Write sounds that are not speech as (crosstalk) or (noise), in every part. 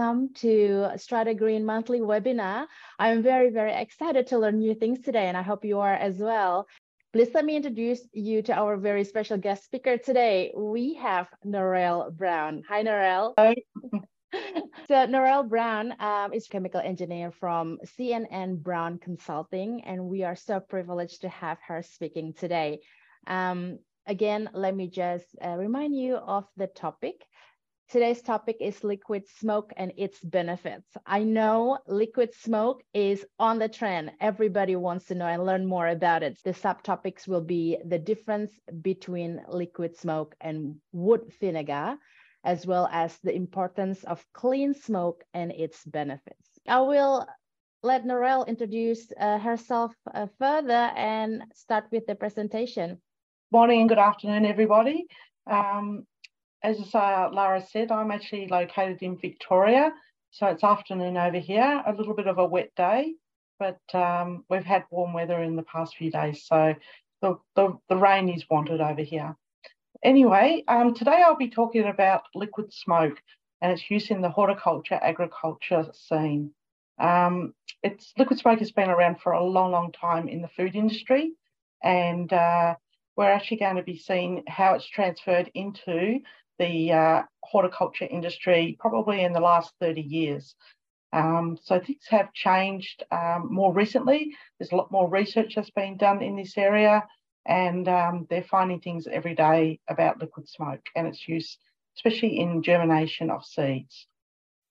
Welcome to Strata Green monthly webinar. I'm very, very excited to learn new things today, and I hope you are as well. Please let me introduce you to our very special guest speaker today. We have Narelle Brown. Hi, Narelle. Hi. (laughs) so Narelle Brown um, is chemical engineer from C&N Brown Consulting, and we are so privileged to have her speaking today. Um, again, let me just uh, remind you of the topic. Today's topic is liquid smoke and its benefits. I know liquid smoke is on the trend. Everybody wants to know and learn more about it. The subtopics will be the difference between liquid smoke and wood vinegar, as well as the importance of clean smoke and its benefits. I will let Narelle introduce uh, herself uh, further and start with the presentation. Morning and good afternoon, everybody. Um, as uh, Lara said, I'm actually located in Victoria. So it's afternoon over here, a little bit of a wet day, but um, we've had warm weather in the past few days. So the, the, the rain is wanted over here. Anyway, um, today I'll be talking about liquid smoke and its use in the horticulture agriculture scene. Um, it's liquid smoke has been around for a long, long time in the food industry, and uh, we're actually going to be seeing how it's transferred into the uh, horticulture industry probably in the last 30 years. Um, so things have changed um, more recently. There's a lot more research that's been done in this area, and um, they're finding things every day about liquid smoke and its use, especially in germination of seeds.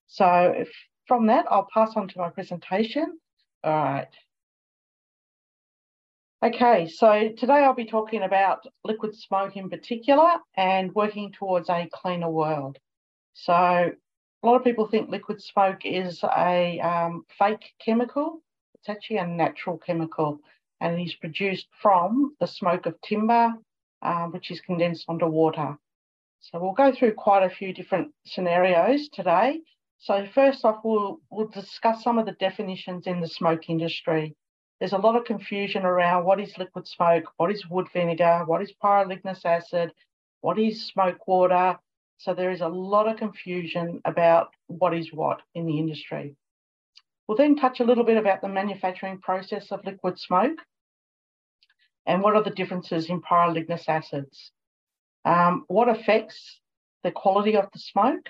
So if, from that, I'll pass on to my presentation. All right. Okay, so today I'll be talking about liquid smoke in particular and working towards a cleaner world. So a lot of people think liquid smoke is a um, fake chemical. It's actually a natural chemical and it is produced from the smoke of timber, um, which is condensed onto water. So we'll go through quite a few different scenarios today. So first off, we'll, we'll discuss some of the definitions in the smoke industry. There's a lot of confusion around what is liquid smoke, what is wood vinegar, what is pyroligneous acid, what is smoke water. So there is a lot of confusion about what is what in the industry. We'll then touch a little bit about the manufacturing process of liquid smoke and what are the differences in pyroligneous acids. Um, what affects the quality of the smoke?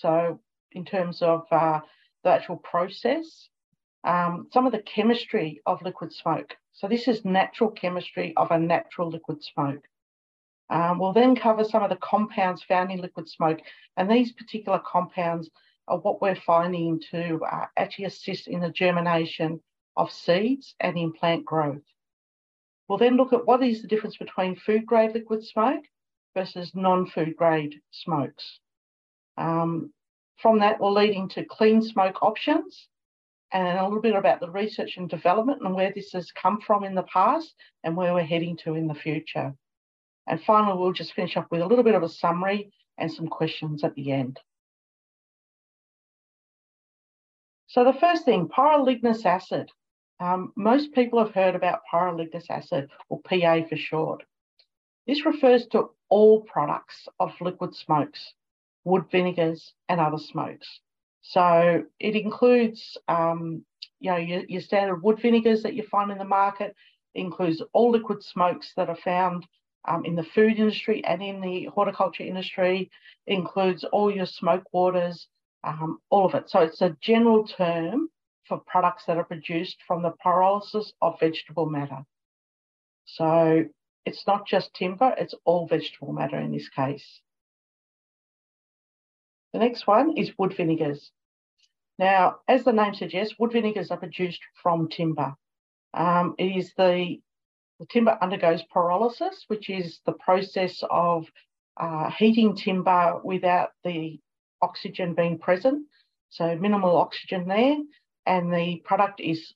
So in terms of uh, the actual process, um, some of the chemistry of liquid smoke. So this is natural chemistry of a natural liquid smoke. Um, we'll then cover some of the compounds found in liquid smoke, and these particular compounds are what we're finding to uh, actually assist in the germination of seeds and in plant growth. We'll then look at what is the difference between food grade liquid smoke versus non-food grade smokes. Um, from that, we'll lead into clean smoke options and a little bit about the research and development and where this has come from in the past and where we're heading to in the future. And finally, we'll just finish up with a little bit of a summary and some questions at the end. So the first thing, pyroligneous acid. Um, most people have heard about pyroligneous acid, or PA for short. This refers to all products of liquid smokes, wood vinegars, and other smokes. So it includes, um, you know, your, your, standard wood vinegars that you find in the market. It includes all liquid smokes that are found um, in the food industry and in the horticulture industry. It includes all your smoke waters, um, all of it. So it's a general term for products that are produced from the pyrolysis of vegetable matter. So it's not just timber, it's all vegetable matter in this case. The next one is wood vinegars. Now, as the name suggests, wood vinegars are produced from timber. Um, it is the, the timber undergoes pyrolysis, which is the process of uh, heating timber without the oxygen being present. So minimal oxygen there. And the product is,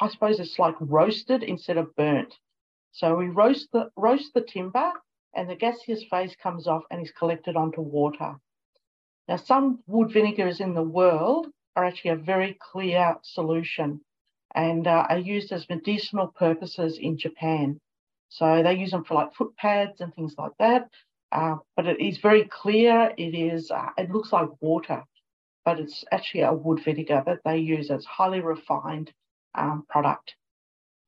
I suppose it's like roasted instead of burnt. So we roast the, roast the timber and the gaseous phase comes off and is collected onto water. Now, some wood vinegars in the world are actually a very clear solution and uh, are used as medicinal purposes in Japan. So they use them for like foot pads and things like that. Uh, but it is very clear. It is. Uh, it looks like water. but it's actually a wood vinegar that they use. It's highly refined um, product.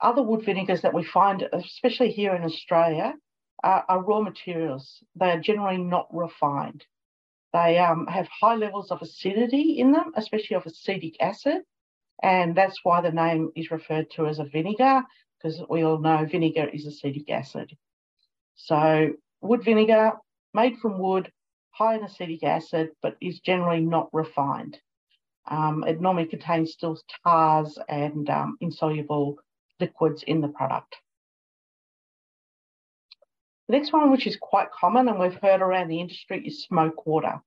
Other wood vinegars that we find, especially here in Australia, are, are raw materials. They are generally not refined. They um, have high levels of acidity in them, especially of acetic acid, and that's why the name is referred to as a vinegar, because we all know vinegar is acetic acid. So wood vinegar made from wood, high in acetic acid, but is generally not refined. Um, it normally contains still tars and um, insoluble liquids in the product. The next one, which is quite common and we've heard around the industry, is smoke water.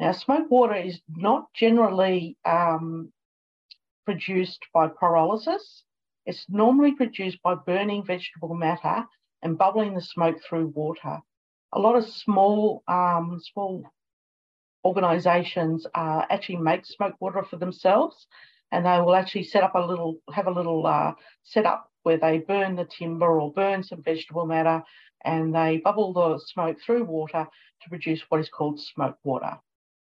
Now, smoke water is not generally um, produced by pyrolysis. It's normally produced by burning vegetable matter and bubbling the smoke through water. A lot of small, um, small organisations uh, actually make smoke water for themselves, and they will actually set up a little, have a little uh, setup where they burn the timber or burn some vegetable matter and they bubble the smoke through water to produce what is called smoke water.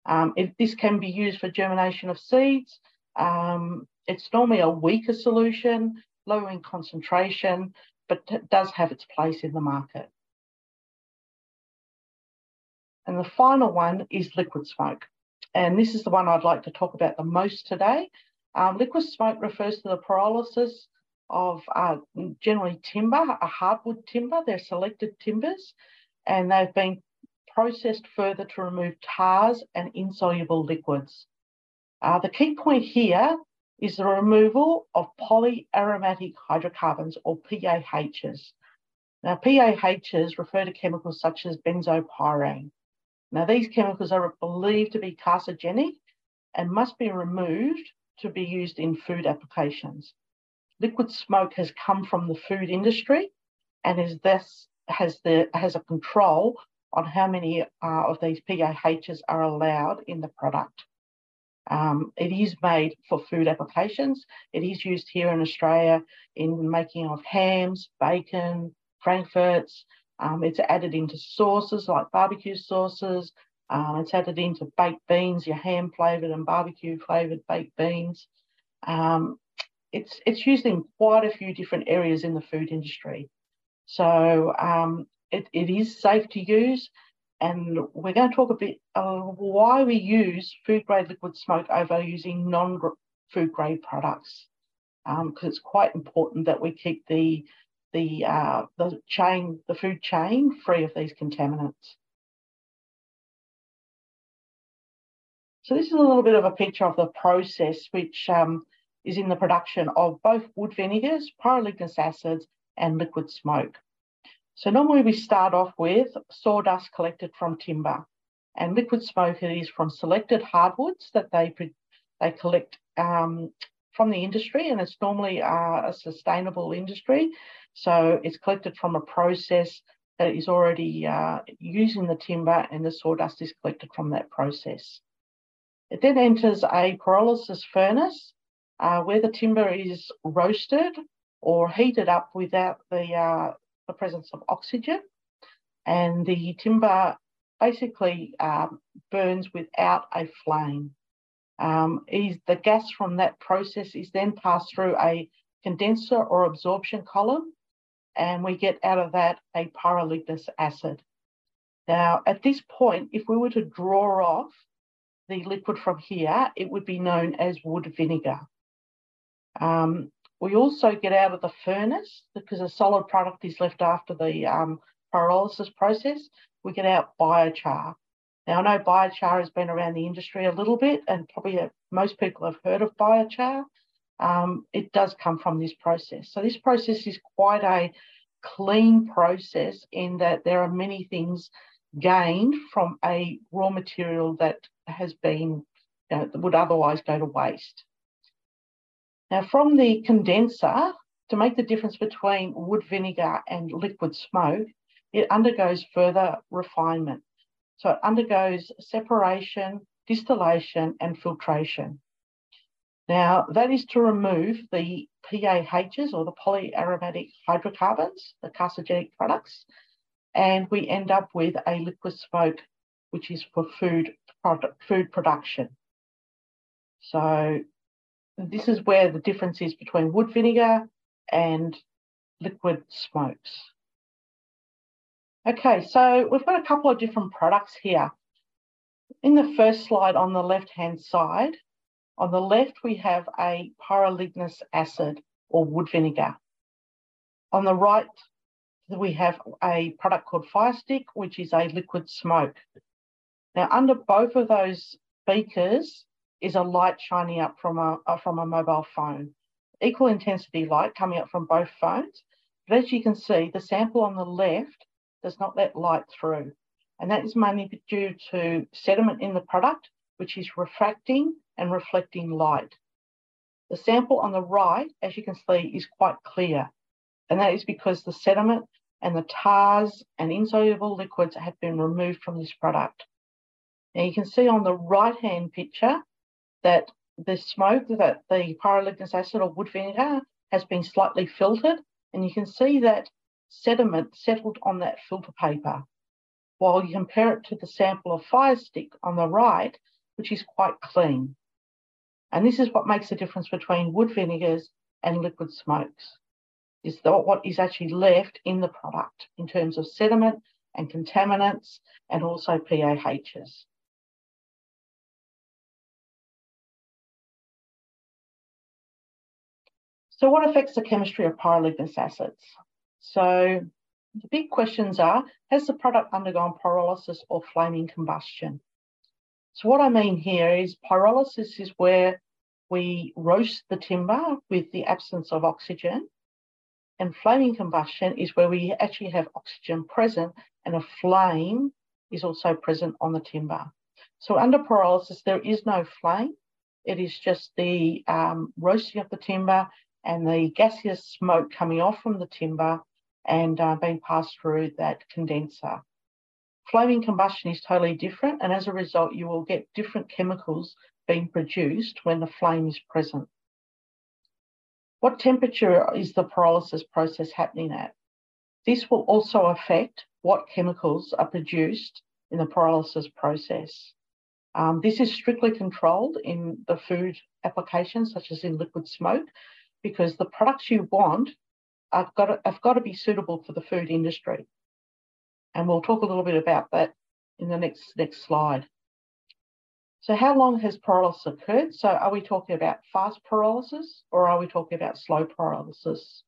Um, if this can be used for germination of seeds, um, it's normally a weaker solution, low in concentration, but it does have its place in the market. And the final one is liquid smoke. And this is the one I'd like to talk about the most today. Um, liquid smoke refers to the pyrolysis of uh, generally timber, a hardwood timber. They're selected timbers, and they've been processed further to remove tars and insoluble liquids. Uh, the key point here is the removal of polyaromatic hydrocarbons or PAHs. Now, PAHs refer to chemicals such as benzopyrene. Now, these chemicals are believed to be carcinogenic and must be removed to be used in food applications liquid smoke has come from the food industry and is thus has the has a control on how many uh, of these PAHs are allowed in the product. Um, it is made for food applications. It is used here in Australia in making of hams, bacon, frankfurts. Um, it's added into sauces like barbecue sauces. Um, it's added into baked beans, your ham flavoured and barbecue flavoured baked beans. Um, it's it's used in quite a few different areas in the food industry. So um, it, it is safe to use. And we're going to talk a bit uh, why we use food grade liquid smoke over using non food grade products. Because um, it's quite important that we keep the the uh, the chain, the food chain, free of these contaminants. So this is a little bit of a picture of the process, which um, is in the production of both wood vinegars, pyroligneous acids, and liquid smoke. So normally we start off with sawdust collected from timber and liquid smoke is from selected hardwoods that they, they collect um, from the industry and it's normally uh, a sustainable industry. So it's collected from a process that is already uh, using the timber and the sawdust is collected from that process. It then enters a pyrolysis furnace uh, where the timber is roasted or heated up without the, uh, the presence of oxygen. And the timber basically um, burns without a flame. Um, is the gas from that process is then passed through a condenser or absorption column, and we get out of that a pyroligneous acid. Now, at this point, if we were to draw off the liquid from here, it would be known as wood vinegar. Um, we also get out of the furnace because a solid product is left after the um, pyrolysis process. We get out biochar. Now, I know biochar has been around the industry a little bit, and probably most people have heard of biochar. Um, it does come from this process. So, this process is quite a clean process in that there are many things gained from a raw material that has been, you know, would otherwise go to waste. Now from the condenser, to make the difference between wood vinegar and liquid smoke, it undergoes further refinement. So it undergoes separation, distillation, and filtration. Now, that is to remove the PAHs or the polyaromatic hydrocarbons, the carcinogenic products, and we end up with a liquid smoke, which is for food, product, food production. So this is where the difference is between wood vinegar and liquid smokes. Okay, so we've got a couple of different products here. In the first slide on the left-hand side, on the left we have a pyroligneous acid or wood vinegar. On the right, we have a product called Fire Stick, which is a liquid smoke. Now, under both of those beakers is a light shining up from a, uh, from a mobile phone. Equal intensity light coming up from both phones. But as you can see, the sample on the left does not let light through. And that is mainly due to sediment in the product, which is refracting and reflecting light. The sample on the right, as you can see, is quite clear. And that is because the sediment and the tars and insoluble liquids have been removed from this product. Now you can see on the right-hand picture that the smoke, that the pyroligneous acid or wood vinegar has been slightly filtered, and you can see that sediment settled on that filter paper. While you compare it to the sample of fire stick on the right, which is quite clean. And this is what makes the difference between wood vinegars and liquid smokes, is what is actually left in the product in terms of sediment and contaminants and also PAHs. So what affects the chemistry of pyroligneous acids? So the big questions are, has the product undergone pyrolysis or flaming combustion? So what I mean here is pyrolysis is where we roast the timber with the absence of oxygen. And flaming combustion is where we actually have oxygen present and a flame is also present on the timber. So under pyrolysis, there is no flame. It is just the um, roasting of the timber and the gaseous smoke coming off from the timber and uh, being passed through that condenser. Flaming combustion is totally different, and as a result, you will get different chemicals being produced when the flame is present. What temperature is the pyrolysis process happening at? This will also affect what chemicals are produced in the pyrolysis process. Um, this is strictly controlled in the food applications, such as in liquid smoke, because the products you want have got to, have got to be suitable for the food industry. And we'll talk a little bit about that in the next, next slide. So how long has pyrolysis occurred? So are we talking about fast pyrolysis or are we talking about slow pyrolysis?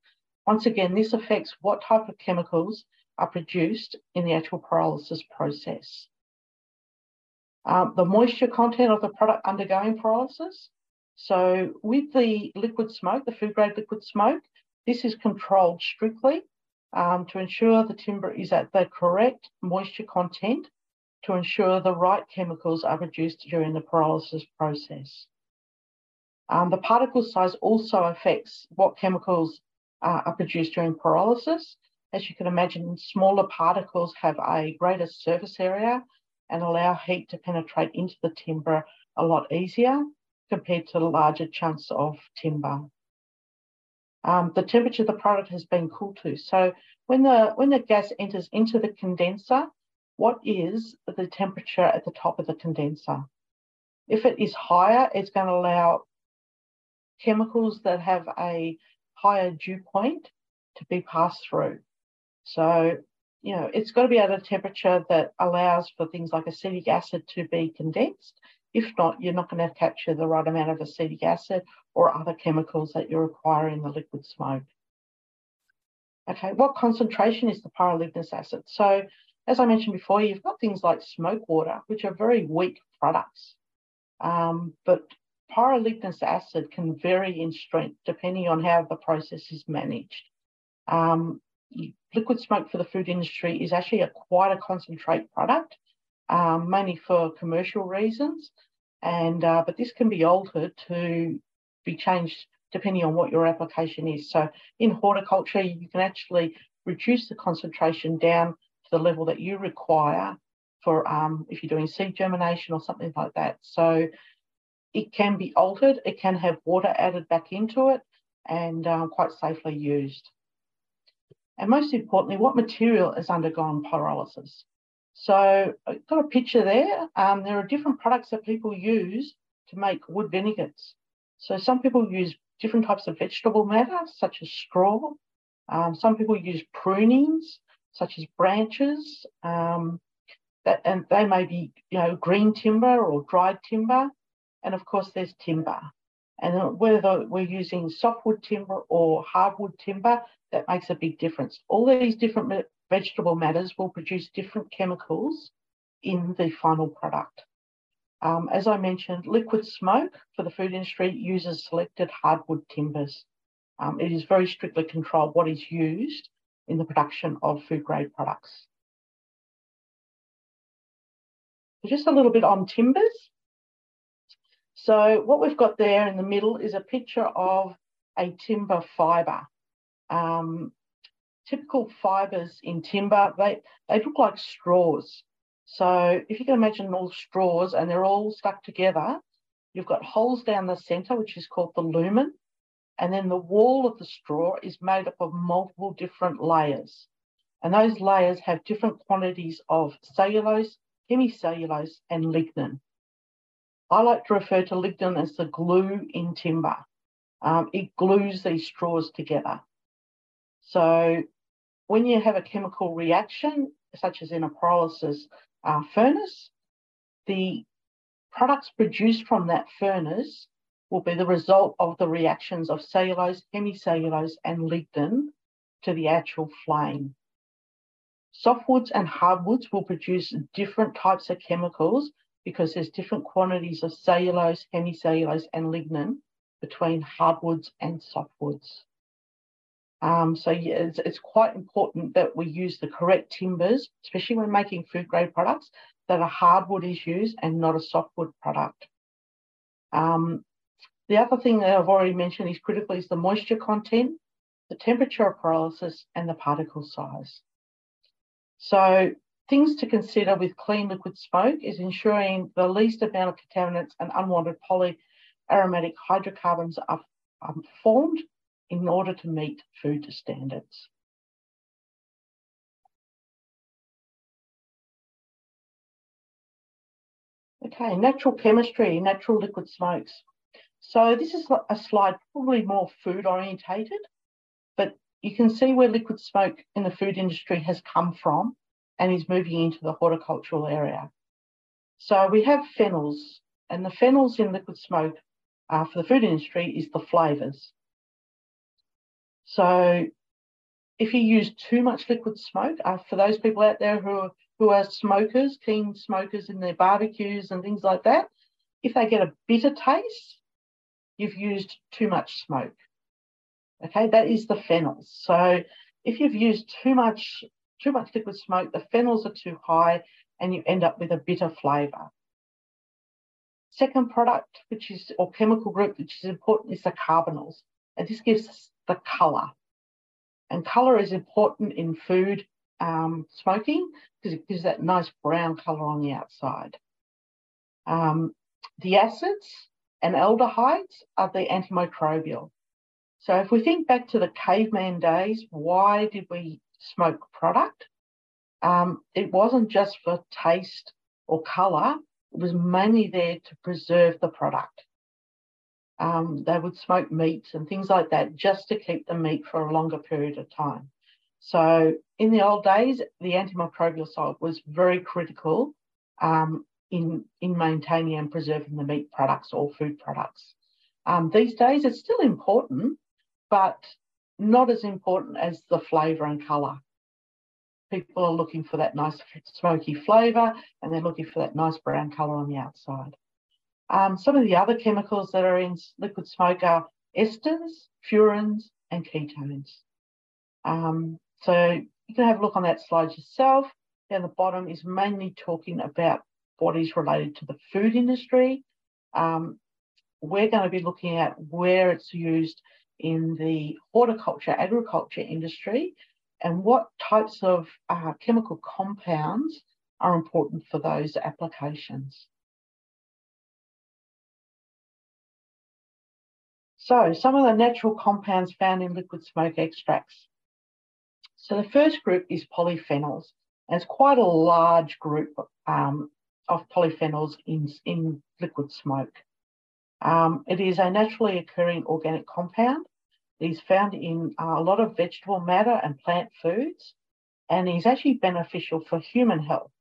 Once again, this affects what type of chemicals are produced in the actual pyrolysis process. Um, the moisture content of the product undergoing pyrolysis, so with the liquid smoke, the food grade liquid smoke, this is controlled strictly um, to ensure the timber is at the correct moisture content to ensure the right chemicals are produced during the pyrolysis process. Um, the particle size also affects what chemicals uh, are produced during pyrolysis. As you can imagine, smaller particles have a greater surface area and allow heat to penetrate into the timber a lot easier compared to the larger chunks of timber. Um, the temperature of the product has been cooled to. So when the, when the gas enters into the condenser, what is the temperature at the top of the condenser? If it is higher, it's going to allow chemicals that have a higher dew point to be passed through. So, you know, it's got to be at a temperature that allows for things like acetic acid to be condensed if not, you're not going to capture the right amount of acetic acid or other chemicals that you require in the liquid smoke. Okay, what concentration is the pyroligneous acid? So, as I mentioned before, you've got things like smoke water, which are very weak products. Um, but pyroligneous acid can vary in strength depending on how the process is managed. Um, liquid smoke for the food industry is actually a quite a concentrate product um, mainly for commercial reasons. And uh, but this can be altered to be changed depending on what your application is. So in horticulture, you can actually reduce the concentration down to the level that you require for um, if you're doing seed germination or something like that. So it can be altered. It can have water added back into it and um, quite safely used. And most importantly, what material has undergone pyrolysis? So I've got a picture there. Um, there are different products that people use to make wood vinegars. So some people use different types of vegetable matter, such as straw. Um, some people use prunings, such as branches, um, that, and they may be, you know, green timber or dried timber. And of course, there's timber. And whether we're using softwood timber or hardwood timber, that makes a big difference. All these different vegetable matters will produce different chemicals in the final product. Um, as I mentioned, liquid smoke for the food industry uses selected hardwood timbers. Um, it is very strictly controlled what is used in the production of food grade products. Just a little bit on timbers. So what we've got there in the middle is a picture of a timber fibre. Um, typical fibres in timber, they, they look like straws. So if you can imagine all straws and they're all stuck together, you've got holes down the centre, which is called the lumen. And then the wall of the straw is made up of multiple different layers. And those layers have different quantities of cellulose, hemicellulose, and lignin. I like to refer to lignin as the glue in timber. Um, it glues these straws together. So when you have a chemical reaction, such as in a pyrolysis uh, furnace, the products produced from that furnace will be the result of the reactions of cellulose, hemicellulose, and lignin to the actual flame. Softwoods and hardwoods will produce different types of chemicals because there's different quantities of cellulose, hemicellulose, and lignin between hardwoods and softwoods. Um, so yeah, it's, it's, quite important that we use the correct timbers, especially when making food grade products, that a hardwood is used and not a softwood product. Um, the other thing that I've already mentioned is critical is the moisture content, the temperature of pyrolysis, and the particle size. So things to consider with clean liquid smoke is ensuring the least amount of contaminants and unwanted polyaromatic hydrocarbons are um, formed in order to meet food standards. Okay, natural chemistry, natural liquid smokes. So this is a slide probably more food orientated, but you can see where liquid smoke in the food industry has come from and is moving into the horticultural area. So we have phenols, and the phenols in liquid smoke uh, for the food industry is the flavours. So if you use too much liquid smoke, uh, for those people out there who are, who are smokers, keen smokers in their barbecues and things like that, if they get a bitter taste, you've used too much smoke. Okay, that is the phenols. So if you've used too much, too much liquid smoke, the phenols are too high and you end up with a bitter flavour. Second product, which is, or chemical group, which is important, is the carbonyls. And this gives the colour. And colour is important in food um, smoking because it gives that nice brown colour on the outside. Um, the acids, and aldehydes are the antimicrobial. So if we think back to the caveman days, why did we smoke product? Um, it wasn't just for taste or colour, it was mainly there to preserve the product. Um, they would smoke meats and things like that just to keep the meat for a longer period of time. So in the old days, the antimicrobial side was very critical um, in, in maintaining and preserving the meat products or food products. Um, these days, it's still important, but not as important as the flavour and colour. People are looking for that nice smoky flavour and they're looking for that nice brown colour on the outside. Um, some of the other chemicals that are in liquid smoke are esters, furans, and ketones. Um, so you can have a look on that slide yourself. Down the bottom is mainly talking about bodies related to the food industry. Um, we're going to be looking at where it's used in the horticulture, agriculture industry, and what types of uh, chemical compounds are important for those applications. So some of the natural compounds found in liquid smoke extracts. So the first group is polyphenols. And it's quite a large group um, of polyphenols in, in liquid smoke. Um, it is a naturally occurring organic compound. It is found in uh, a lot of vegetable matter and plant foods, and is actually beneficial for human health.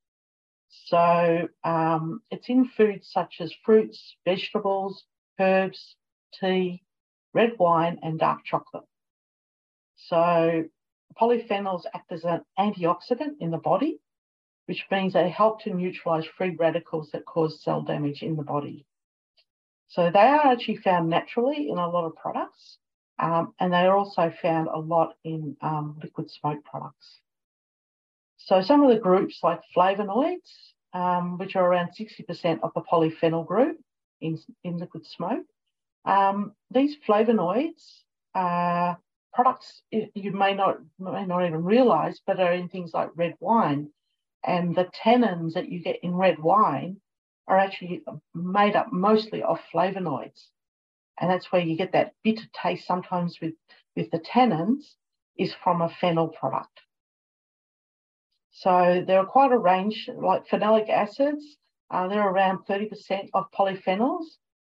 So um, it's in foods such as fruits, vegetables, herbs, tea, red wine, and dark chocolate. So polyphenols act as an antioxidant in the body, which means they help to neutralize free radicals that cause cell damage in the body. So they are actually found naturally in a lot of products, um, and they are also found a lot in um, liquid smoke products. So some of the groups like flavonoids, um, which are around 60% of the polyphenol group in, in liquid smoke, um, these flavonoids are products you may not may not even realize, but are in things like red wine. And the tannins that you get in red wine are actually made up mostly of flavonoids. And that's where you get that bitter taste sometimes with, with the tannins is from a phenol product. So there are quite a range, like phenolic acids, uh, they're around 30% of polyphenols,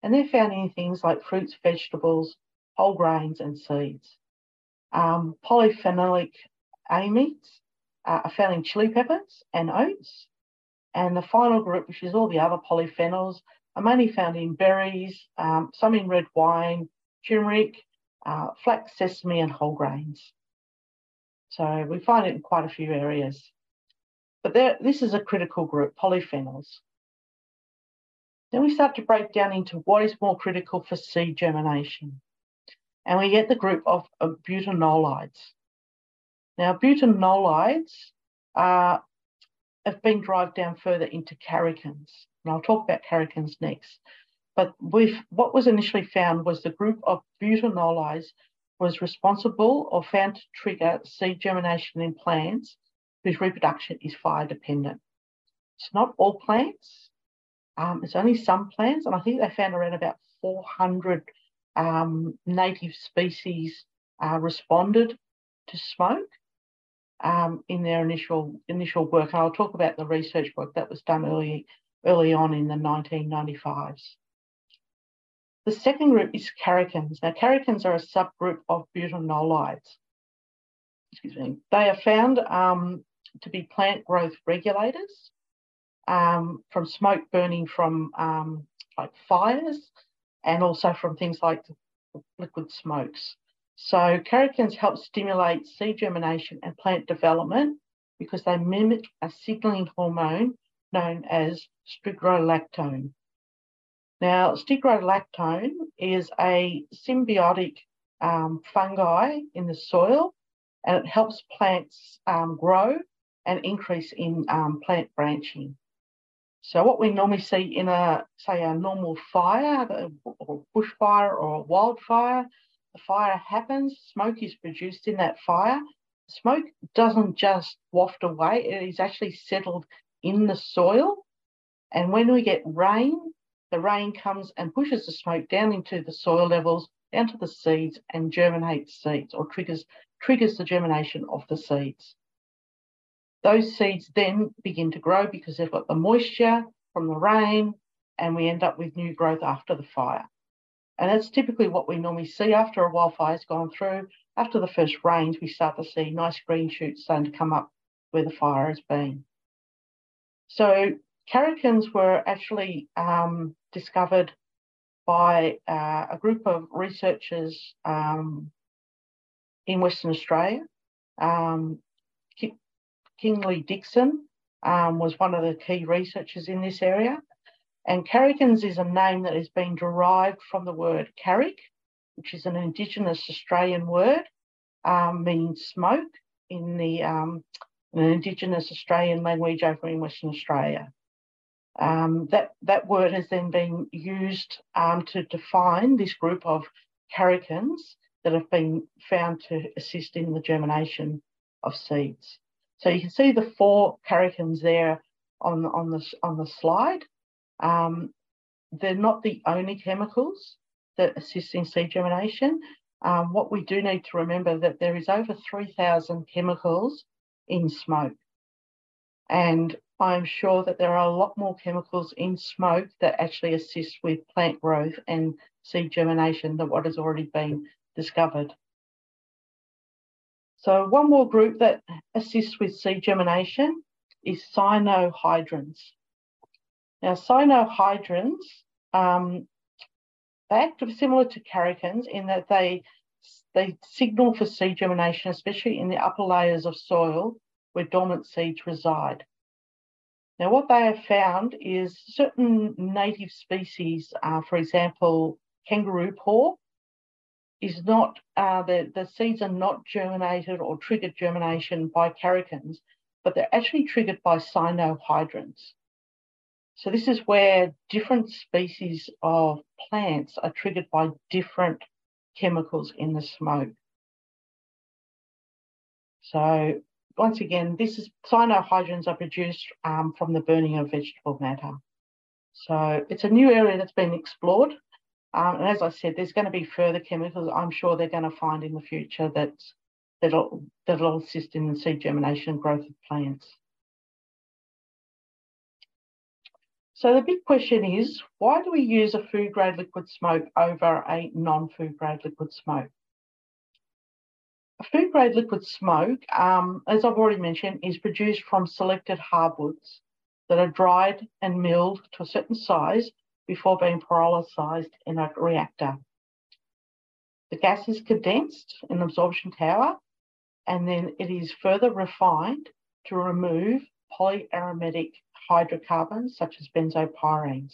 and they're found in things like fruits, vegetables, whole grains, and seeds. Um, polyphenolic amides uh, are found in chili peppers and oats. And the final group, which is all the other polyphenols, are mainly found in berries, um, some in red wine, turmeric, uh, flax, sesame, and whole grains. So we find it in quite a few areas. But there, this is a critical group, polyphenols. Then we start to break down into what is more critical for seed germination. And we get the group of, butanolides. Now, butanolides are, have been driven down further into karrikins. And I'll talk about karrikins next. But what was initially found was the group of butanolides was responsible or found to trigger seed germination in plants whose reproduction is fire dependent. It's not all plants, um, it's only some plants, and I think they found around about 400 um, native species uh, responded to smoke um, in their initial initial work. And I'll talk about the research work that was done early early on in the 1995s. The second group is karrikins. Now, karrikins are a subgroup of butanolides. Excuse me. They are found um, to be plant growth regulators um, from smoke burning from um, like fires and also from things like liquid smokes. So karrikins help stimulate seed germination and plant development because they mimic a signaling hormone known as spironolactone. Now, spironolactone is a symbiotic um, fungi in the soil and it helps plants um, grow and increase in um, plant branching. So what we normally see in a, say, a normal fire, or bushfire or a wildfire, the fire happens, smoke is produced in that fire. Smoke doesn't just waft away, it is actually settled in the soil. And when we get rain, the rain comes and pushes the smoke down into the soil levels, down to the seeds and germinates seeds or triggers, triggers the germination of the seeds. Those seeds then begin to grow because they've got the moisture from the rain, and we end up with new growth after the fire. And that's typically what we normally see after a wildfire's gone through. After the first rains, we start to see nice green shoots starting to come up where the fire has been. So karrikins were actually um, discovered by uh, a group of researchers um, in Western Australia. Um, Kingsley Dixon um, was one of the key researchers in this area. And Karrikins is a name that has been derived from the word karrik, which is an Indigenous Australian word, um, meaning smoke in the um, in an Indigenous Australian language over in Western Australia. Um, that, that word has then been used um, to define this group of karrikins that have been found to assist in the germination of seeds. So you can see the four karrikins there on, on, the, on the slide. Um, they're not the only chemicals that assist in seed germination. Um, what we do need to remember that there is over 3,000 chemicals in smoke. And I'm sure that there are a lot more chemicals in smoke that actually assist with plant growth and seed germination than what has already been discovered. So one more group that assists with seed germination is cyanohydrins. Now cyanohydrins, um, they act similar to karrikins in that they, they signal for seed germination, especially in the upper layers of soil where dormant seeds reside. Now, what they have found is certain native species, uh, for example, kangaroo paw, is not, uh, the, the seeds are not germinated or triggered germination by karrikins, but they're actually triggered by cyanohydrins. So this is where different species of plants are triggered by different chemicals in the smoke. So once again, this is cyanohydrins are produced um, from the burning of vegetable matter. So it's a new area that's been explored. Um, and as I said, there's going to be further chemicals I'm sure they're going to find in the future that, that'll, that'll assist in the seed germination and growth of plants. So the big question is, why do we use a food grade liquid smoke over a non-food grade liquid smoke? A food grade liquid smoke, um, as I've already mentioned, is produced from selected hardwoods that are dried and milled to a certain size before being pyrolyzed in a reactor. The gas is condensed in an absorption tower and then it is further refined to remove polyaromatic hydrocarbons such as benzopyrenes.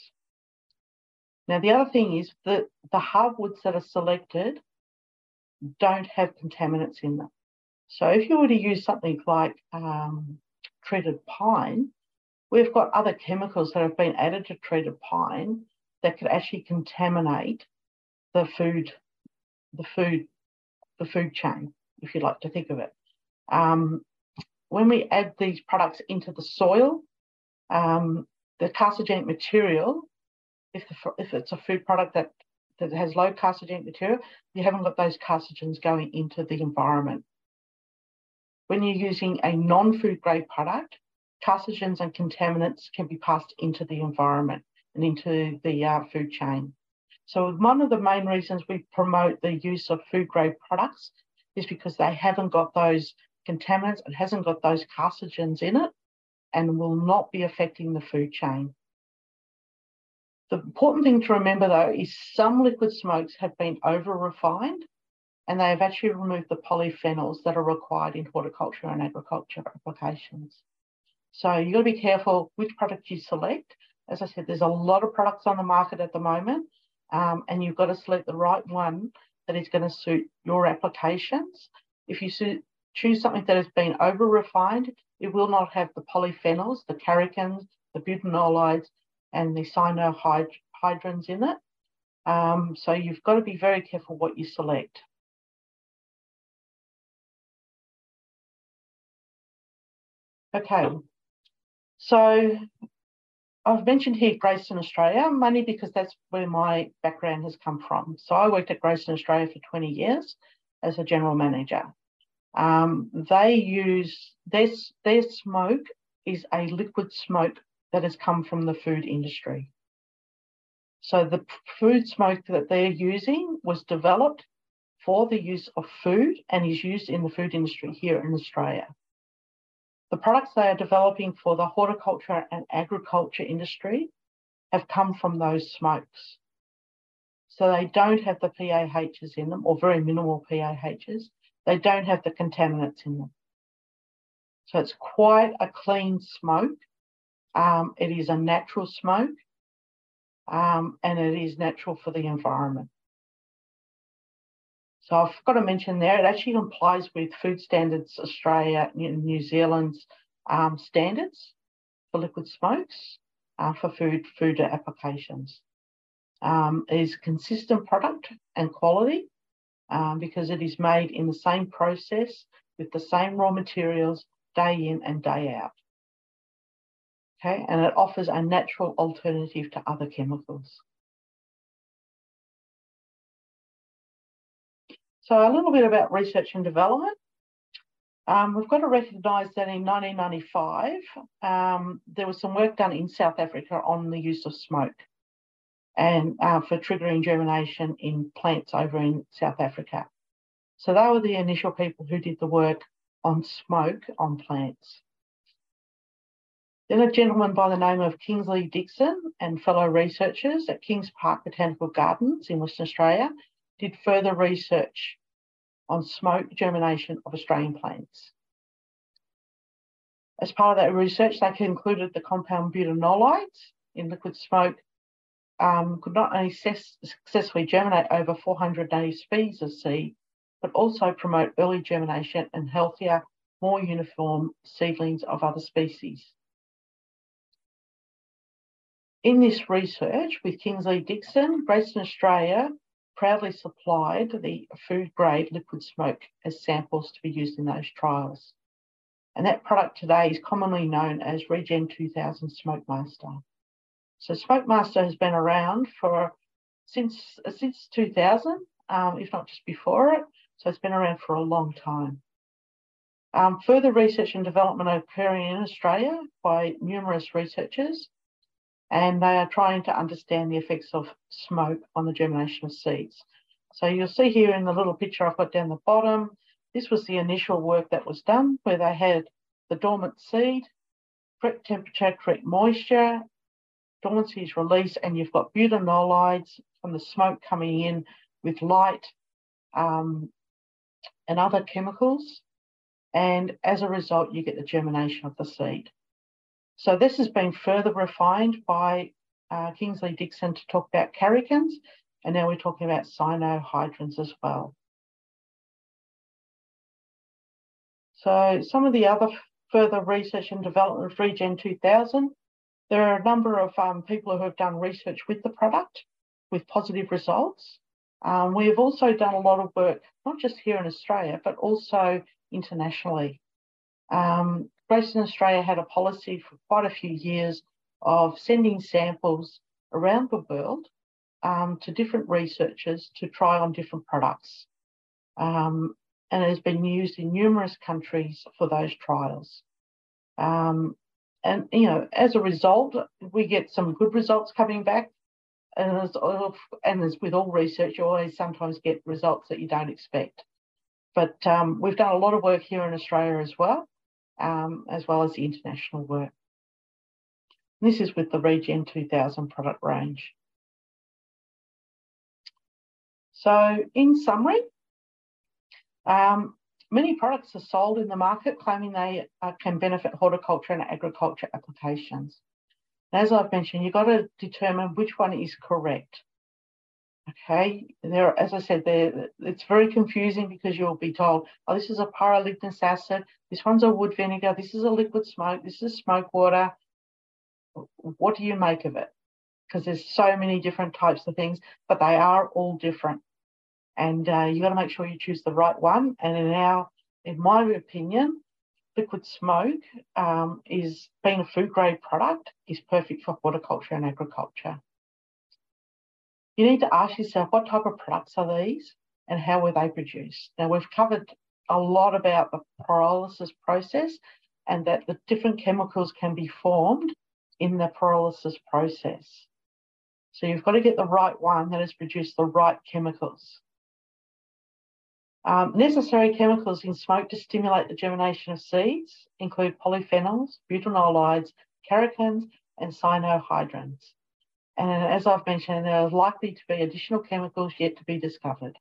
Now, the other thing is that the hardwoods that are selected don't have contaminants in them. So if you were to use something like um, treated pine, we've got other chemicals that have been added to treated pine that could actually contaminate the food, the food, the food chain, if you like to think of it. Um, when we add these products into the soil, um, the carcinogenic material, if, the, if it's a food product that, that has low carcinogenic material, you haven't got those carcinogens going into the environment. When you're using a non-food grade product, carcinogens and contaminants can be passed into the environment and into the uh, food chain. So one of the main reasons we promote the use of food grade products is because they haven't got those contaminants, it hasn't got those carcinogens in it, and will not be affecting the food chain. The important thing to remember though is some liquid smokes have been over refined and they have actually removed the polyphenols that are required in horticulture and agriculture applications. So you've got to be careful which product you select. As I said, there's a lot of products on the market at the moment, um, and you've got to select the right one that is going to suit your applications. If you choose something that has been over refined, it will not have the polyphenols, the karrikins, the butanolides, and the cyanohydrins in it. Um, so you've got to be very careful what you select. Okay, so I've mentioned here Grayston Australia, mainly because that's where my background has come from. So I worked at Grayston Australia for 20 years as a general manager. Um, they use this, their smoke is a liquid smoke that has come from the food industry. So the food smoke that they're using was developed for the use of food and is used in the food industry here in Australia. The products they are developing for the horticulture and agriculture industry have come from those smokes. So they don't have the PAHs in them or very minimal PAHs. They don't have the contaminants in them. So it's quite a clean smoke. Um, it is a natural smoke um, and it is natural for the environment. So I've got to mention there, it actually complies with Food Standards Australia New Zealand's um, standards for liquid smokes uh, for food, food applications. Um, is consistent product and quality um, because it is made in the same process with the same raw materials day in and day out. Okay, and it offers a natural alternative to other chemicals. So a little bit about research and development. Um, we've got to recognise that in 1995, um, there was some work done in South Africa on the use of smoke and uh, for triggering germination in plants over in South Africa. So they were the initial people who did the work on smoke on plants. Then a gentleman by the name of Kingsley Dixon and fellow researchers at Kings Park Botanical Gardens in Western Australia did further research on smoke germination of Australian plants. As part of that research, they concluded the compound butanolides in liquid smoke um, could not only successfully germinate over 400 native species of seed, but also promote early germination and healthier, more uniform seedlings of other species. In this research with Kingsley Dixon, Grayston Australia proudly supplied the food grade liquid smoke as samples to be used in those trials. And that product today is commonly known as Regen 2000 Smoke Master. So Smoke Master has been around for since since 2000, um, if not just before it. So it's been around for a long time. Um, further research and development are occurring in Australia by numerous researchers and they are trying to understand the effects of smoke on the germination of seeds. So you'll see here in the little picture I've got down the bottom, this was the initial work that was done where they had the dormant seed, correct temperature, correct moisture, dormancy is released, and you've got butanolides from the smoke coming in with light um, and other chemicals. And as a result, you get the germination of the seed. So this has been further refined by uh, Kingsley Dixon to talk about karrikins, and now we're talking about cyanohydrins as well. So some of the other further research and development of Regen 2000, there are a number of um, people who have done research with the product with positive results. Um, we have also done a lot of work, not just here in Australia, but also internationally. Um, Grayston Australia had a policy for quite a few years of sending samples around the world um, to different researchers to try on different products. Um, and it has been used in numerous countries for those trials. Um, and, you know, as a result, we get some good results coming back. And as, and as with all research, you always sometimes get results that you don't expect. But um, we've done a lot of work here in Australia as well um, as well as the international work. This is with the Regen 2000 product range. So in summary, um, many products are sold in the market claiming they uh, can benefit horticulture and agriculture applications. as I've mentioned, you've got to determine which one is correct. Okay, there, as I said, there it's very confusing because you'll be told, oh, this is a pyroligneous acid, this one's a wood vinegar, this is a liquid smoke, this is smoke water. What do you make of it? Because there's so many different types of things, but they are all different. And uh, you got to make sure you choose the right one. And in our, in my opinion, liquid smoke um, is being a food grade product is perfect for horticulture and agriculture you need to ask yourself what type of products are these and how were they produced? Now, we've covered a lot about the pyrolysis process and that the different chemicals can be formed in the pyrolysis process. So you've got to get the right one that has produced the right chemicals. Um, necessary chemicals in smoke to stimulate the germination of seeds include polyphenols, butanolides, karrikins, and cyanohydrins. And as I've mentioned, there are likely to be additional chemicals yet to be discovered.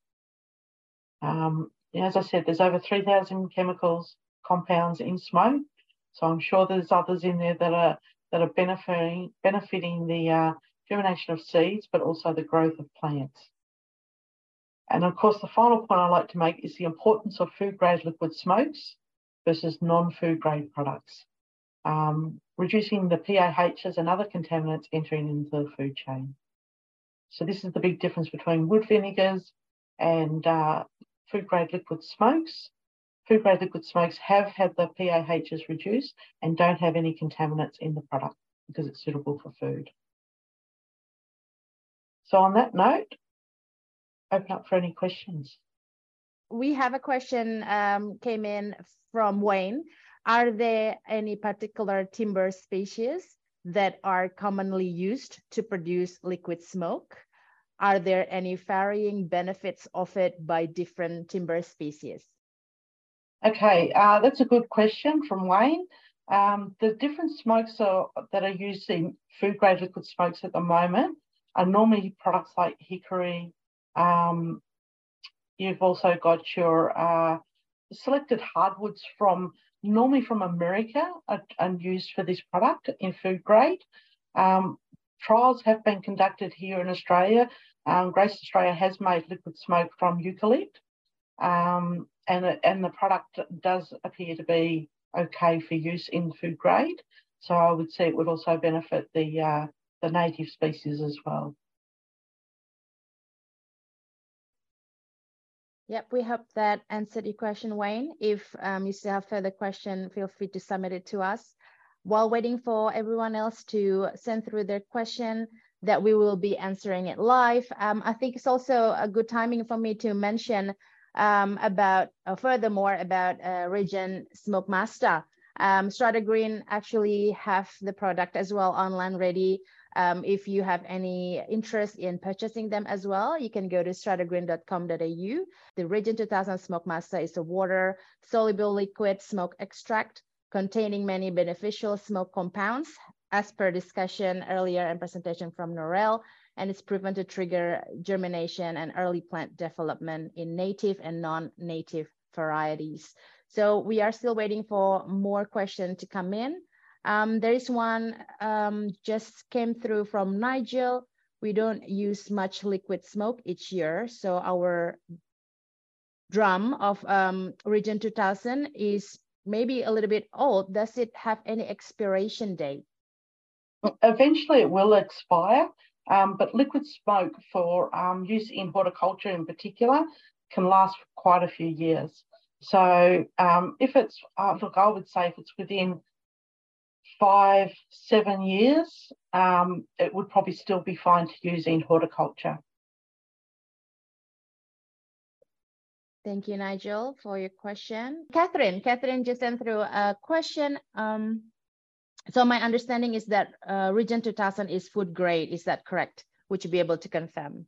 Um, as I said, there's over 3,000 chemicals compounds in smoke. So I'm sure there's others in there that are that are benefiting benefiting the uh, germination of seeds, but also the growth of plants. And of course, the final point I like to make is the importance of food grade liquid smokes versus non-food grade products um, reducing the PAHs and other contaminants entering into the food chain. So this is the big difference between wood vinegars and uh, food grade liquid smokes. Food grade liquid smokes have had the PAHs reduced and don't have any contaminants in the product because it's suitable for food. So on that note, open up for any questions. we have a question um, came in from Wayne. Are there any particular timber species that are commonly used to produce liquid smoke? Are there any varying benefits offered by different timber species? Okay, uh, that's a good question from Wayne. Um, the different smokes are, that are used in food grade liquid smokes at the moment are normally products like hickory. Um, you've also got your uh, selected hardwoods from normally from America and used for this product in food grade. Um, trials have been conducted here in Australia. Um, Grace Australia has made liquid smoke from eucalypt, um, and, and the product does appear to be okay for use in food grade. So I would say it would also benefit the, uh, the native species as well. Yep, we hope that answered your question, Wayne. If um, you still have further question, feel free to submit it to us. While waiting for everyone else to send through their question, that we will be answering it live. Um, I think it's also a good timing for me to mention um, about, uh, furthermore, about uh, Smoke Master. Um, Strata Green actually have the product as well online ready. Um, if you have any interest in purchasing them as well, you can go to stratagreen.com.au. The Regen 2000 Smoke Master is a water soluble liquid smoke extract containing many beneficial smoke compounds as per discussion earlier and presentation from Narelle, and it's proven to trigger germination and early plant development in native and non-native varieties. So we are still waiting for more questions to come in. Um, there is one um, just came through from Nigel. We don't use much liquid smoke each year. So our drum of um, Regen 2000 is maybe a little bit old. Does it have any expiration date? Eventually it will expire, um, but liquid smoke for um, use in horticulture in particular can last for quite a few years. So um, if it's, uh, look, I would say if it's within five, seven years, um, it would probably still be fine to use in horticulture. Thank you, Nigel, for your question. Catherine, Catherine just sent through a question. Um, so my understanding is that uh, Regen 2000 is food grade. Is that correct? Would you be able to confirm?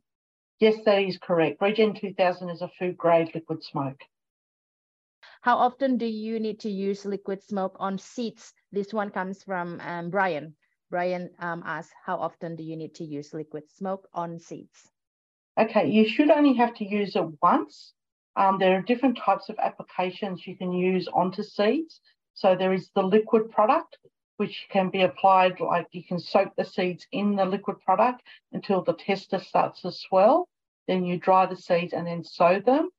Yes, that is correct. Regen 2000 is a food grade liquid smoke. How often do you need to use liquid smoke on seeds? This one comes from um, Brian. Brian um, asks, how often do you need to use liquid smoke on seeds? Okay, you should only have to use it once. Um, there are different types of applications you can use onto seeds. So there is the liquid product, which can be applied like you can soak the seeds in the liquid product until the testa starts to swell. Then you dry the seeds and then sow them.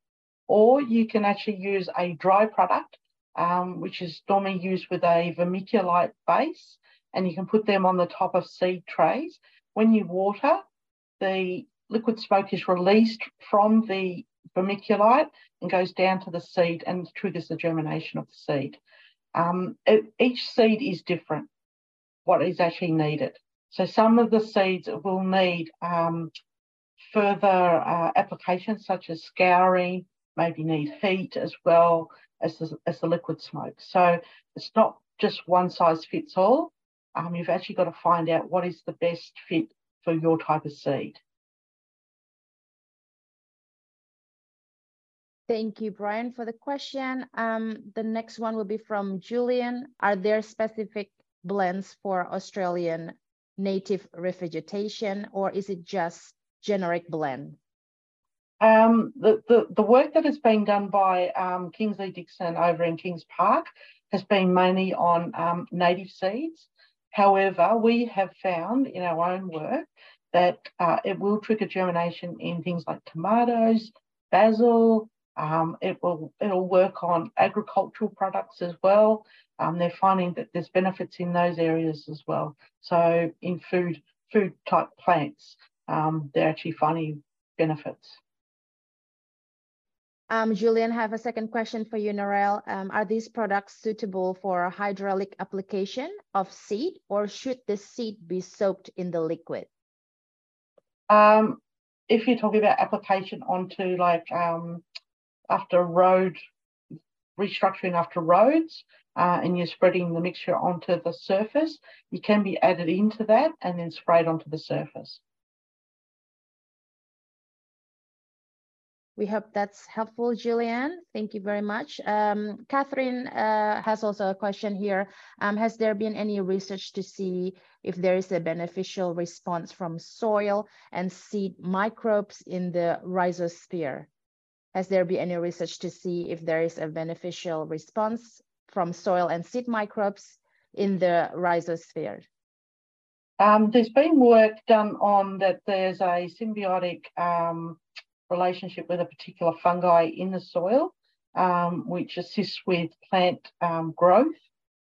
Or you can actually use a dry product, um, which is normally used with a vermiculite base, and you can put them on the top of seed trays. When you water, the liquid smoke is released from the vermiculite and goes down to the seed and triggers the germination of the seed. Um, it, each seed is different, what is actually needed. So some of the seeds will need um, further uh, applications such as scouring, maybe need heat as well as the, as the liquid smoke. So it's not just one size fits all. Um, you've actually got to find out what is the best fit for your type of seed. Thank you, Brian, for the question. Um, the next one will be from Julian. Are there specific blends for Australian native revegetation, or is it just generic blend? Um, the, the, the work that has been done by um, Kingsley Dixon over in Kings Park has been mainly on um, native seeds. However, we have found in our own work that uh, it will trigger germination in things like tomatoes, basil, um, it will it'll work on agricultural products as well. Um, they're finding that there's benefits in those areas as well. So in food food type plants, um, they're actually finding benefits. Um, Julian, have a second question for you, Narelle. Um, are these products suitable for hydraulic application of seed, or should the seed be soaked in the liquid? Um, if you're talking about application onto like um, after road restructuring after roads uh, and you're spreading the mixture onto the surface, you can be added into that and then sprayed onto the surface. We hope that's helpful, Julianne. Thank you very much. Um, Catherine uh, has also a question here. Um, has there been any research to see if there is a beneficial response from soil and seed microbes in the rhizosphere? Has there been any research to see if there is a beneficial response from soil and seed microbes in the rhizosphere? Um, there's been work done on that there's a symbiotic um, relationship with a particular fungi in the soil, um, which assists with plant um, growth.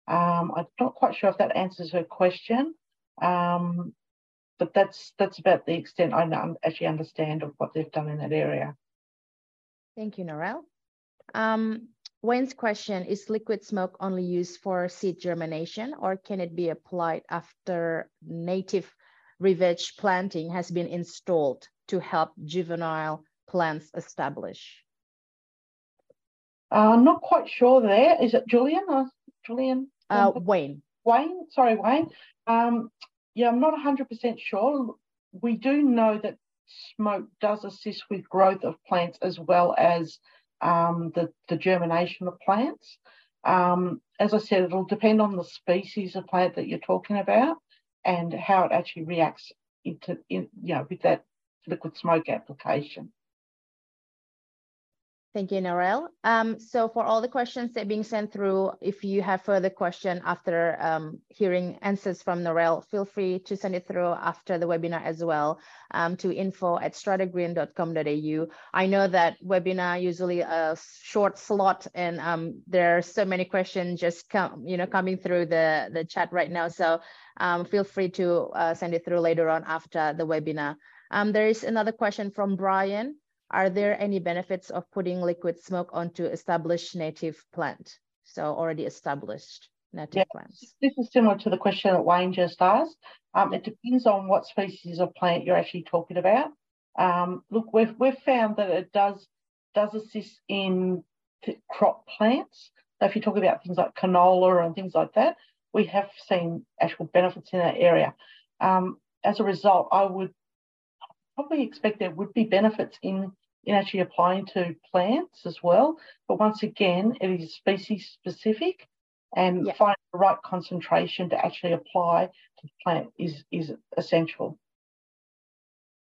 Um, I'm not quite sure if that answers her question, um, but that's that's about the extent I actually understand of what they've done in that area. Thank you, Narelle. Um, Wayne's question, is liquid smoke only used for seed germination or can it be applied after native reveg planting has been installed to help juvenile plants establish? Uh, I'm not quite sure there. Is it Julian or Julian? Uh, Wayne. Wayne, sorry, Wayne. Um, yeah, I'm not 100% sure. We do know that smoke does assist with growth of plants as well as um, the, the germination of plants. Um, as I said, it'll depend on the species of plant that you're talking about and how it actually reacts into, in, you know, with that liquid smoke application. Thank you, Narelle. Um, so for all the questions that are being sent through, if you have further question after um, hearing answers from Narelle, feel free to send it through after the webinar as well um, to info at stratagreen.com.au. I know that webinar usually a short slot and um, there are so many questions just come, you know, coming through the, the chat right now. So um, feel free to uh, send it through later on after the webinar. Um, there is another question from Brian. Are there any benefits of putting liquid smoke onto established native plant? So already established native yeah, plants. This is similar to the question that Wayne just asked. Um, it depends on what species of plant you're actually talking about. Um, look, we've, we've found that it does, does assist in crop plants. So if you talk about things like canola and things like that, we have seen actual benefits in that area. Um, as a result, I would probably expect there would be benefits in, in actually applying to plants as well. But once again, it is species specific and yeah. finding the right concentration to actually apply to the plant is, is essential.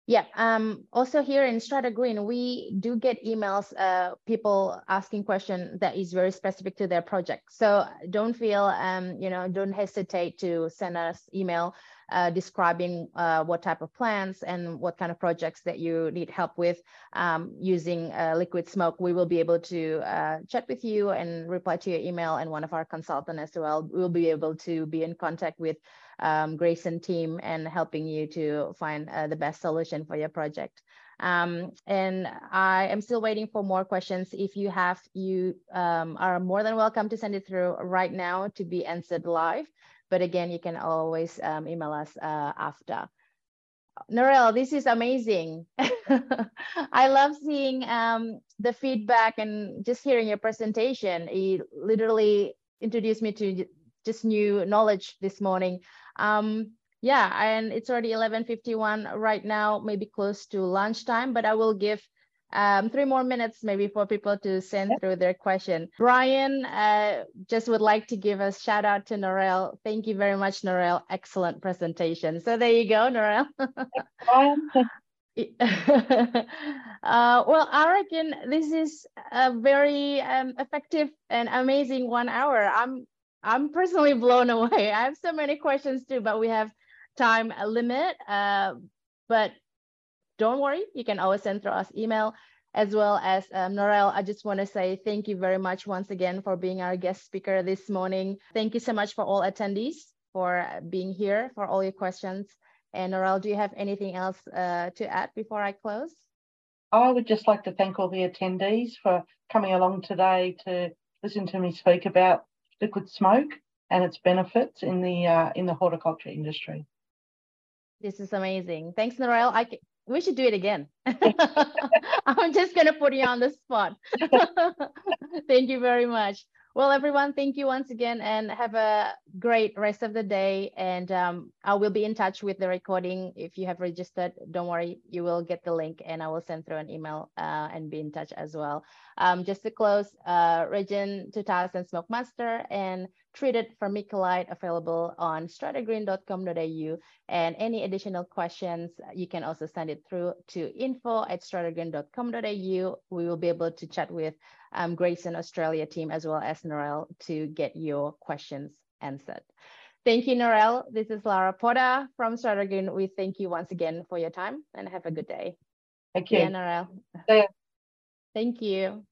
Yeah, um, also here in Strata Green, we do get emails, uh, people asking questions that is very specific to their project. So don't feel, um, you know, don't hesitate to send us email uh, describing uh, what type of plants and what kind of projects that you need help with um, using uh, liquid smoke, we will be able to uh, chat with you and reply to your email and one of our consultants as well will be able to be in contact with um, Grace and team and helping you to find uh, the best solution for your project. Um, and I am still waiting for more questions. If you have, you um, are more than welcome to send it through right now to be answered live. But again, you can always um, email us uh, after. Narelle, this is amazing. (laughs) I love seeing um, the feedback and just hearing your presentation. It literally introduced me to just new knowledge this morning. Um, yeah, and it's already 11.51 right now, maybe close to lunchtime, but I will give um, three more minutes maybe for people to send through their question. Brian uh, just would like to give a shout out to Narelle. Thank you very much, Narelle. Excellent presentation. So there you go, Narelle. (laughs) uh, well, I reckon this is a very um, effective and amazing one hour. I'm I'm personally blown away. I have so many questions too, but we have time limit. Uh, but don't worry, you can always send through us email as well as um, Narelle. I just want to say thank you very much once again for being our guest speaker this morning. Thank you so much for all attendees for being here, for all your questions. And Narelle, do you have anything else uh, to add before I close? I would just like to thank all the attendees for coming along today to listen to me speak about liquid smoke and its benefits in the uh, in the horticulture industry. This is amazing. Thanks, Narelle. I we should do it again. (laughs) (laughs) I'm just going to put you on the spot. (laughs) Thank you very much. Well, everyone, thank you once again and have a great rest of the day. And um, I will be in touch with the recording. If you have registered, don't worry, you will get the link and I will send through an email uh, and be in touch as well. Um, just to close, uh, Regen 2000 Smoke Master and treated vermiculite available on stratagreen.com.au. And any additional questions, you can also send it through to info at stratagreen.com.au. We will be able to chat with um, Grayson Australia team as well as Narelle to get your questions answered. Thank you, Narelle. This is Lara Potter from Stratagreen. We thank you once again for your time and have a good day. Thank you. Yeah, Narelle. Thank you.